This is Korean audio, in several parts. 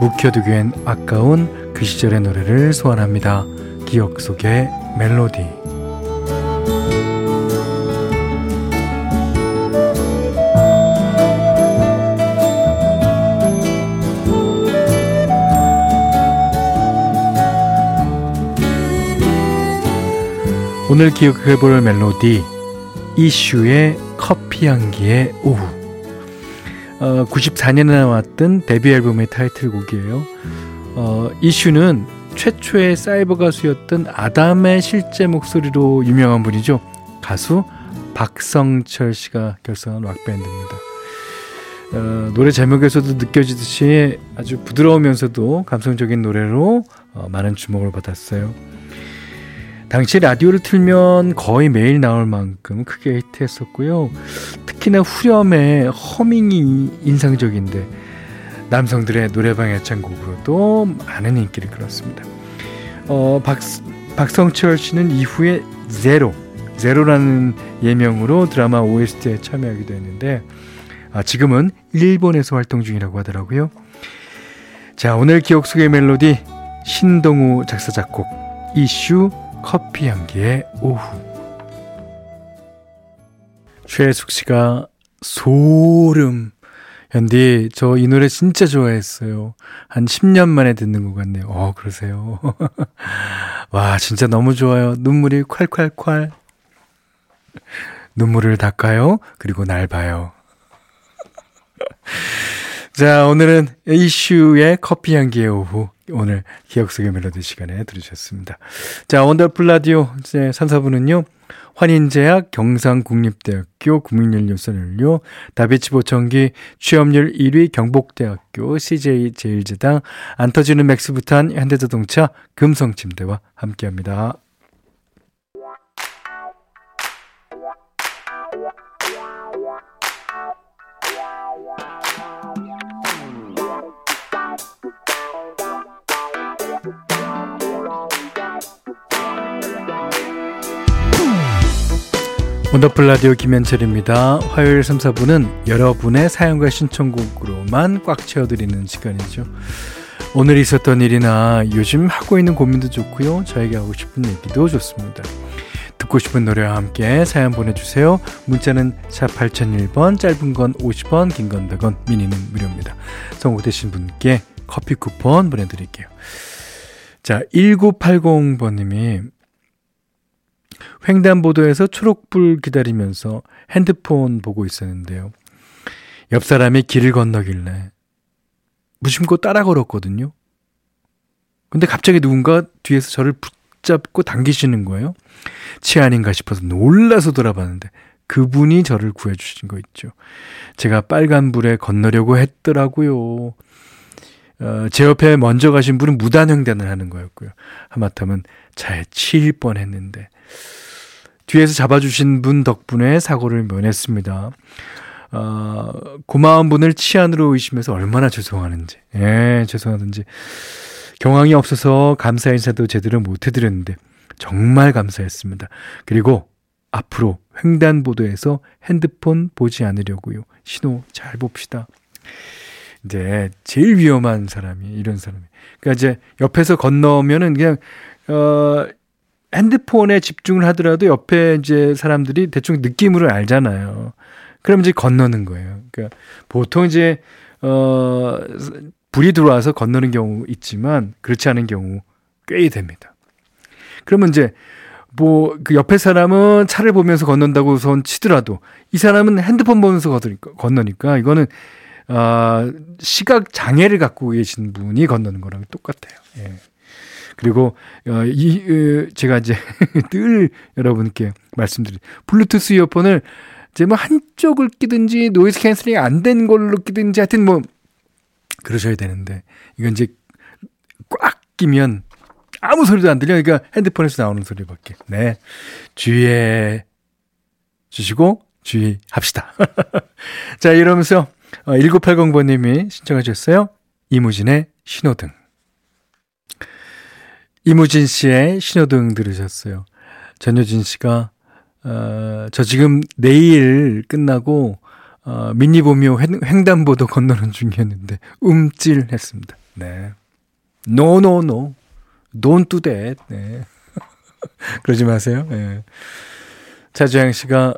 묵혀두기엔 아까운 그 시절의 노래를 소환합니다. 기억 속의 멜로디. 오늘 기억해볼 멜로디 이슈의 커피 향기의 오후 어, 94년에 나왔던 데뷔 앨범의 타이틀곡이에요. 어, 이슈는 최초의 사이버 가수였던 아담의 실제 목소리로 유명한 분이죠. 가수 박성철 씨가 결성한 락밴드입니다. 어, 노래 제목에서도 느껴지듯이 아주 부드러우면서도 감성적인 노래로 어, 많은 주목을 받았어요. 당시 라디오를 틀면 거의 매일 나올 만큼 크게 히트했었고요. 특히나 후렴의 허밍이 인상적인데 남성들의 노래방 애창곡으로도 많은 인기를 끌었습니다. 어, 박, 박성철 씨는 이후에 제로, 제로라는 예명으로 드라마 OST에 참여하기도 했는데 아, 지금은 일본에서 활동 중이라고 하더라고요. 자, 오늘 기억 속의 멜로디 신동우 작사 작곡 이슈 커피 향기의 오후 최숙 씨가 소름 현디 저 이 노래 진짜 좋아했어요. 한 10년 만에 듣는 것 같네요. 어 그러세요. 와 진짜 너무 좋아요. 눈물이 콸콸콸. 눈물을 닦아요. 그리고 날 봐요. 자 오늘은 이슈의 커피 향기의 오후 오늘 기억 속의 멜로디 시간에 들으셨습니다. 자, 원더풀 라디오 이제 3, 4부는요. 환인제약, 경상국립대학교 국민연료선연료, 다비치 보청기, 취업률 1위 경복대학교, CJ 제일제당, 안 터지는 맥스부탄, 현대자동차, 금성침대와 함께합니다. 원더풀 라디오 김현철입니다. 화요일 3, 4부는 여러분의 사연과 신청곡으로만 꽉 채워드리는 시간이죠. 오늘 있었던 일이나 요즘 하고 있는 고민도 좋고요. 저에게 하고 싶은 얘기도 좋습니다. 듣고 싶은 노래와 함께 사연 보내주세요. 문자는 샵 8001번, 짧은 건 50원, 긴 건 100원, 미니는 무료입니다. 선곡되신 분께 커피 쿠폰 보내드릴게요. 자, 1980번님이 횡단보도에서 초록불 기다리면서 핸드폰 보고 있었는데요. 옆 사람이 길을 건너길래 무심코 따라 걸었거든요. 근데 갑자기 누군가 뒤에서 저를 붙잡고 당기시는 거예요. 치아닌가 싶어서 놀라서 돌아봤는데 그분이 저를 구해주신 거 있죠. 제가 빨간불에 건너려고 했더라고요. 어, 제 옆에 먼저 가신 분은 무단횡단을 하는 거였고요. 하마터면 차에 치일 뻔 했는데 뒤에서 잡아주신 분 덕분에 사고를 면했습니다. 어, 고마운 분을 치안으로 의심해서 얼마나 죄송하는지, 예, 죄송하든지. 경황이 없어서 감사 인사도 제대로 못 해드렸는데, 정말 감사했습니다. 그리고 앞으로 횡단보도에서 핸드폰 보지 않으려고요. 신호 잘 봅시다. 이제 제일 위험한 사람이 이런 사람이. 그러니까 이제 옆에서 건너면은 그냥 어 핸드폰에 집중을 하더라도 옆에 이제 사람들이 대충 느낌으로 알잖아요. 그럼 이제 건너는 거예요. 그러니까 보통 이제 어 불이 들어와서 건너는 경우 있지만 그렇지 않은 경우 꽤 됩니다. 그러면 이제 뭐 그 옆에 사람은 차를 보면서 건넌다고 우선 치더라도 이 사람은 핸드폰 보면서 건너니까 이거는 아 시각 장애를 갖고 계신 분이 건너는 거랑 똑같아요. 예. 그리고 어, 이 어, 제가 이제 늘 여러분께 말씀드린 블루투스 이어폰을 이제 뭐 한쪽을 끼든지 noise canceling 안된 걸로 끼든지 하여튼 뭐 그러셔야 되는데 이건 이제 꽉 끼면 아무 소리도 안 들려. 그러니까 핸드폰에서 나오는 소리밖에. 네. 주의해 주시고 주의합시다. 자, 이러면서 1980번님이 어, 신청해 주셨어요. 이무진의 신호등. 이무진 씨의 신호등 들으셨어요. 전효진 씨가 어, 저 지금 내일 끝나고 어, 미니보미오 횡단보도 건너는 중이었는데 움찔했습니다. 네. 노노노. Don't do that. 네. 그러지 마세요. 네. 차주양 씨가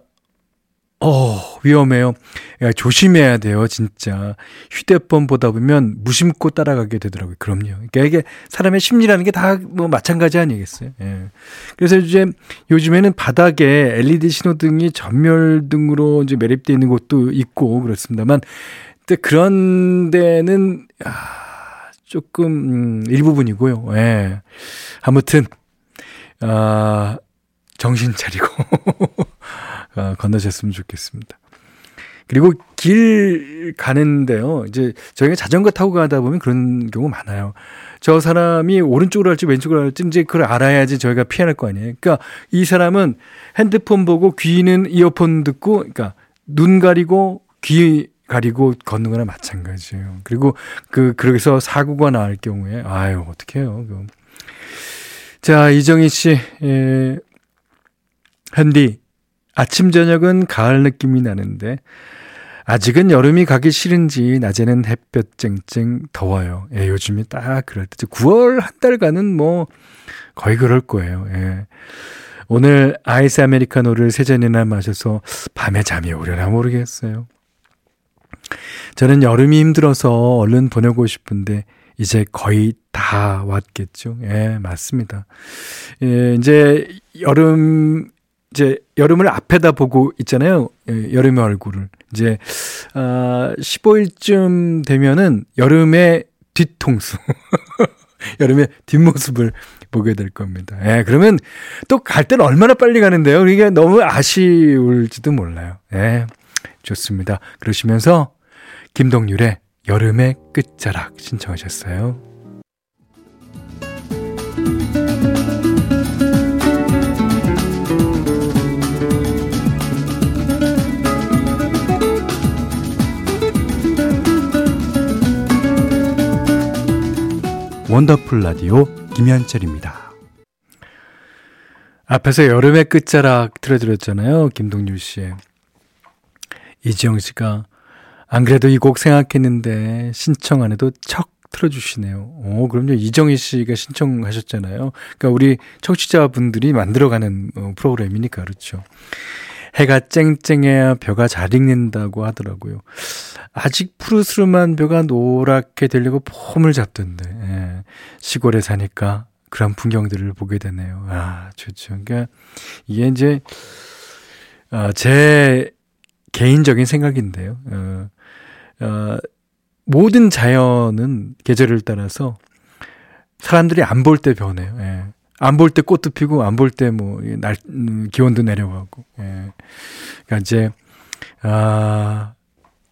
어, 위험해요. 야, 조심해야 돼요, 진짜. 휴대폰 보다 보면 무심코 따라가게 되더라고요. 그럼요. 그러니까 이게 사람의 심리라는 게 다 뭐 마찬가지 아니겠어요? 예. 그래서 이제 요즘에는 바닥에 LED 신호등이 전멸등으로 이제 매립되어 있는 곳도 있고 그렇습니다만, 근데 그런 데는, 아, 조금, 음, 일부분이고요. 예. 아무튼, 아, 정신 차리고 어, 건너셨으면 좋겠습니다. 그리고 길 가는데요. 이제 저희가 자전거 타고 가다 보면 그런 경우 많아요. 저 사람이 오른쪽으로 할지 왼쪽으로 할지 이제 그걸 알아야지 저희가 피할 거 아니에요. 그러니까 이 사람은 핸드폰 보고 귀는 이어폰 듣고 그러니까 눈 가리고 귀 가리고 걷는 거나 마찬가지예요. 그리고 그 그러게서 사고가 날 경우에 아유, 어떡해요. 그. 자, 이정희 씨 예, 현디 아침 저녁은 가을 느낌이 나는데 아직은 여름이 가기 싫은지 낮에는 햇볕 쨍쨍 더워요. 예, 요즘이 딱 그럴 때 9월 한 달간은 뭐 거의 그럴 거예요. 예. 오늘 아이스 아메리카노를 세 잔이나 마셔서 밤에 잠이 오려나 모르겠어요. 저는 여름이 힘들어서 얼른 보내고 싶은데 이제 거의 다 왔겠죠. 예, 맞습니다. 예, 이제 여름 이제 여름을 앞에다 보고 있잖아요. 예, 여름의 얼굴을. 이제 아 15일쯤 되면은 여름의 뒤통수. 여름의 뒷모습을 보게 될 겁니다. 예, 그러면 또 갈 때는 얼마나 빨리 가는데요. 그러니까 너무 아쉬울지도 몰라요. 예, 좋습니다. 그러시면서 김동률의 여름의 끝자락 신청하셨어요. 원더풀 라디오 김현철입니다. 앞에서 여름의 끝자락 틀어드렸잖아요. 김동률 씨의. 이지영 씨가 안 그래도 이 곡 생각했는데 신청 안 해도 척 틀어주시네요. 오, 그럼요. 이정희 씨가 신청하셨잖아요. 그러니까 우리 청취자분들이 만들어가는 어, 프로그램이니까 그렇죠. 해가 쨍쨍해야 벼가 잘 익는다고 하더라고요. 아직 푸르스름한 벼가 노랗게 되려고 폼을 잡던데, 예. 시골에 사니까 그런 풍경들을 보게 되네요. 아, 좋죠. 그러니까 이게 이제, 어, 제 개인적인 생각인데요. 어, 어, 모든 자연은 계절을 따라서 사람들이 안 볼 때 변해요. 예. 안 볼 때 꽃도 피고 안 볼 때 뭐날 음, 기온도 내려가고. 예. 그러니까 이제 아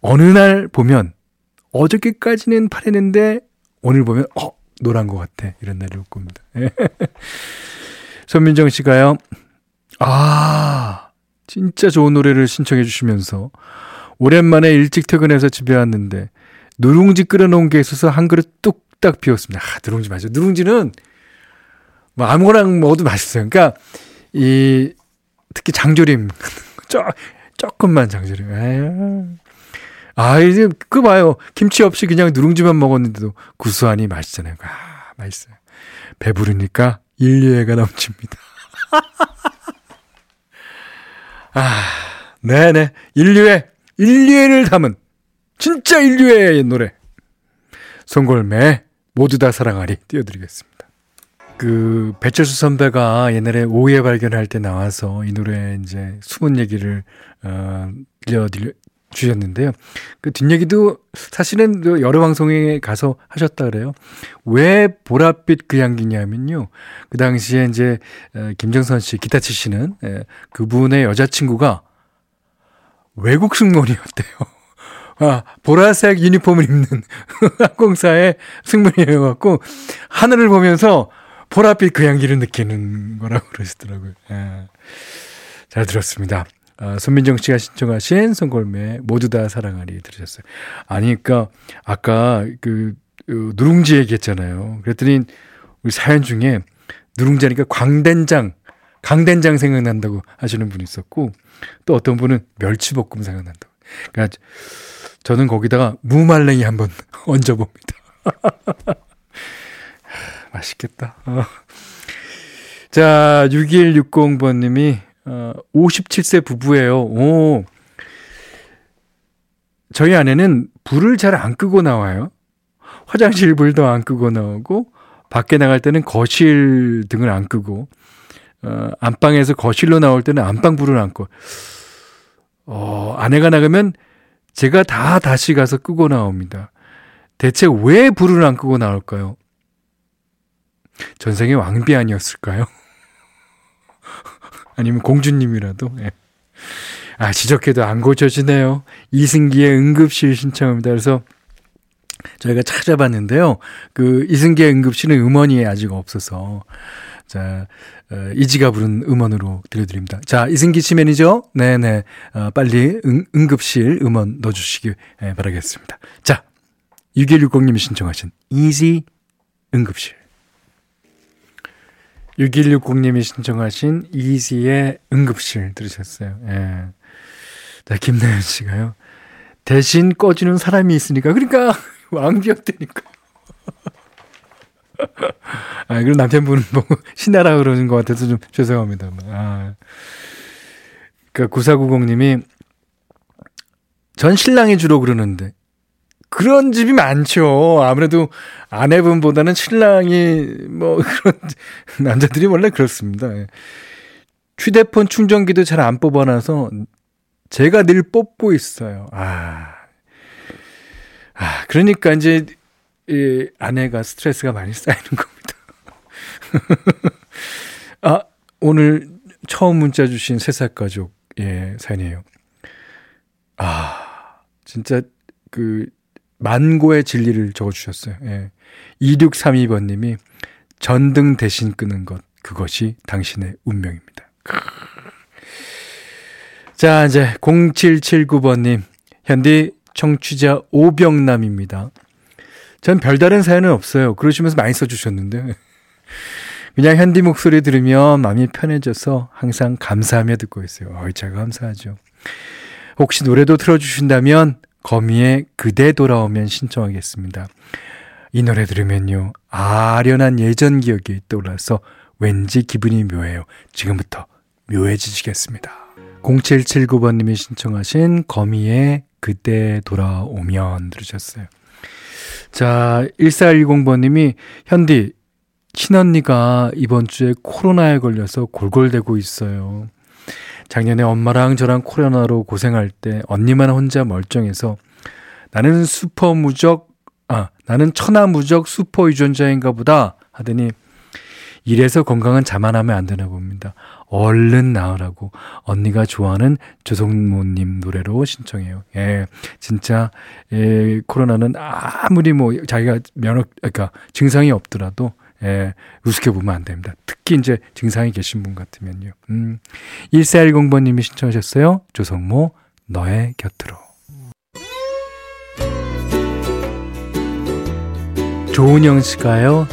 어느 날 보면 어저께까지는 파랬는데 오늘 보면 어 노란 것 같아 이런 날이 올 겁니다. 예. 손민정 씨가요. 아 진짜 좋은 노래를 신청해 주시면서 오랜만에 일찍 퇴근해서 집에 왔는데 누룽지 끓여놓은 게 있어서 한 그릇 뚝딱 비웠습니다. 아, 누룽지 맞아. 누룽지는 뭐 아무거나 먹어도 맛있어요. 그러니까 이 특히 장조림 조, 조금만 장조림. 에휴. 아 이제 그 봐요. 김치 없이 그냥 누룽지만 먹었는데도 구수하니 맛있잖아요. 아 맛있어요. 배부르니까 인류애가 넘칩니다. 아 네네 인류애 인류애를 담은 진짜 인류애의 노래 송골매 모두 다 사랑하리 띄워드리겠습니다. 그 배철수 선배가 옛날에 오해 발견할 때 나와서 이 노래 이제 숨은 얘기를 어 들려 들려 주셨는데요. 그 뒷얘기도 사실은 여러 방송에 가서 하셨다 그래요. 왜 보랏빛 그 향기냐면요. 그 당시에 이제 어, 김정선 씨 기타 치시는 예, 그분의 여자친구가 외국 승무원이었대요. 아, 보라색 유니폼을 입는 항공사의 승무원이어갖고, 하늘을 보면서 보랏빛 그 향기를 느끼는 거라고 그러시더라고요. 예. 잘 들었습니다. 아, 손민정 씨가 신청하신 송골매 모두 다 사랑하리 들으셨어요. 아니, 그니까, 아까 그, 그 누룽지 얘기했잖아요. 그랬더니 우리 사연 중에 누룽지니까 광된장, 강된장 생각난다고 하시는 분이 있었고, 또 어떤 분은 멸치볶음 생각난다고. 그러니까 저는 거기다가 무말랭이 한번 얹어봅니다. 맛있겠다. 어. 자, 6160번님이 어, 57세 부부예요. 오. 저희 아내는 불을 잘 안 끄고 나와요. 화장실 불도 안 끄고 나오고, 밖에 나갈 때는 거실 등을 안 끄고, 어, 안방에서 거실로 나올 때는 안방 불을 안 꺼. 어, 아내가 나가면 제가 다 다시 가서 끄고 나옵니다. 대체 왜 불을 안 끄고 나올까요? 전생에 왕비 아니었을까요? 아니면 공주님이라도? 예. 아, 지적해도 안 고쳐지네요. 이승기의 응급실 신청합니다. 그래서 저희가 찾아봤는데요. 그 이승기의 응급실은 음원이 아직 없어서 자 어, 이지가 부른 음원으로 들려드립니다. 자 이승기 씨 매니저, 네네 어, 빨리 응, 응급실 음원 넣어주시기 예, 바라겠습니다. 자 6160님이 신청하신 이지 응급실. 6160님이 신청하신 이지의 응급실 들으셨어요. 예. 자, 김나연 씨가요. 대신 꺼주는 사람이 있으니까. 그러니까, 왕비였다니까. 아, 그럼 남편분은 뭐, 신나라 그러는 것 같아서 좀 죄송합니다. 아. 그니까, 9490님이, 전 신랑이 주로 그러는데, 그런 집이 많죠. 아무래도 아내분보다는 신랑이 뭐 그런 남자들이 원래 그렇습니다. 예. 휴대폰 충전기도 잘 안 뽑아놔서 제가 늘 뽑고 있어요. 아. 아, 그러니까 이제 이 아내가 스트레스가 많이 쌓이는 겁니다. 아, 오늘 처음 문자 주신 세살 가족 예, 사연이에요. 아, 진짜 그 만고의 진리를 적어주셨어요. 예. 2632번님이 전등 대신 끄는 것, 그것이 당신의 운명입니다. 자, 이제 0779번님, 현디 청취자 오병남입니다. 전 별다른 사연은 없어요. 그러시면서 많이 써주셨는데. 그냥 현디 목소리 들으면 마음이 편해져서 항상 감사하며 듣고 있어요. 어이, 잘 감사하죠. 혹시 노래도 틀어주신다면 거미의 그대 돌아오면 신청하겠습니다. 이 노래 들으면요. 아련한 예전 기억이 떠올라서 왠지 기분이 묘해요. 지금부터 묘해지시겠습니다. 0779번님이 신청하신 거미의 그대 돌아오면 들으셨어요. 자, 1410번님이 현디, 친언니가 이번 주에 코로나에 걸려서 골골대고 있어요. 작년에 엄마랑 저랑 코로나로 고생할 때 언니만 혼자 멀쩡해서 나는 슈퍼 무적, 아, 나는 천하 무적 슈퍼 유전자인가 보다 하더니 이래서 건강은 자만하면 안 되나 봅니다. 얼른 나으라고 언니가 좋아하는 조성모님 노래로 신청해요. 예, 진짜 예, 코로나는 아무리 뭐 자기가 면역, 그러니까 증상이 없더라도 예, 우습게 보면 안 됩니다. 특히 이제 증상이 계신 분 같으면요. 음, 1410번님이 신청하셨어요. 조성모, 너의 곁으로. 조은영 씨가요,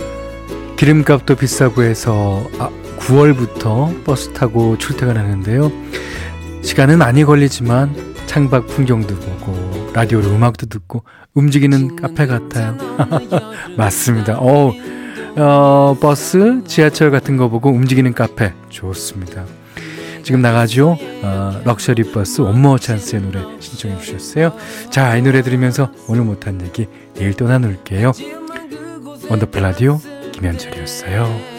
기름값도 비싸고 해서, 아, 9월부터 버스 타고 출퇴근하는데요. 시간은 많이 걸리지만 창밖 풍경도 보고 라디오로 음악도 듣고 움직이는 카페 같아요. 맞습니다. 어 어, 버스, 지하철 같은 거 보고 움직이는 카페 좋습니다. 지금 나가죠? 어, luxury bus 원모어 찬스의 노래 신청해 주셨어요. 자, 이 노래 들으면서 오늘 못한 얘기 내일 또 나눌게요. 원더풀 라디오 김현철이었어요.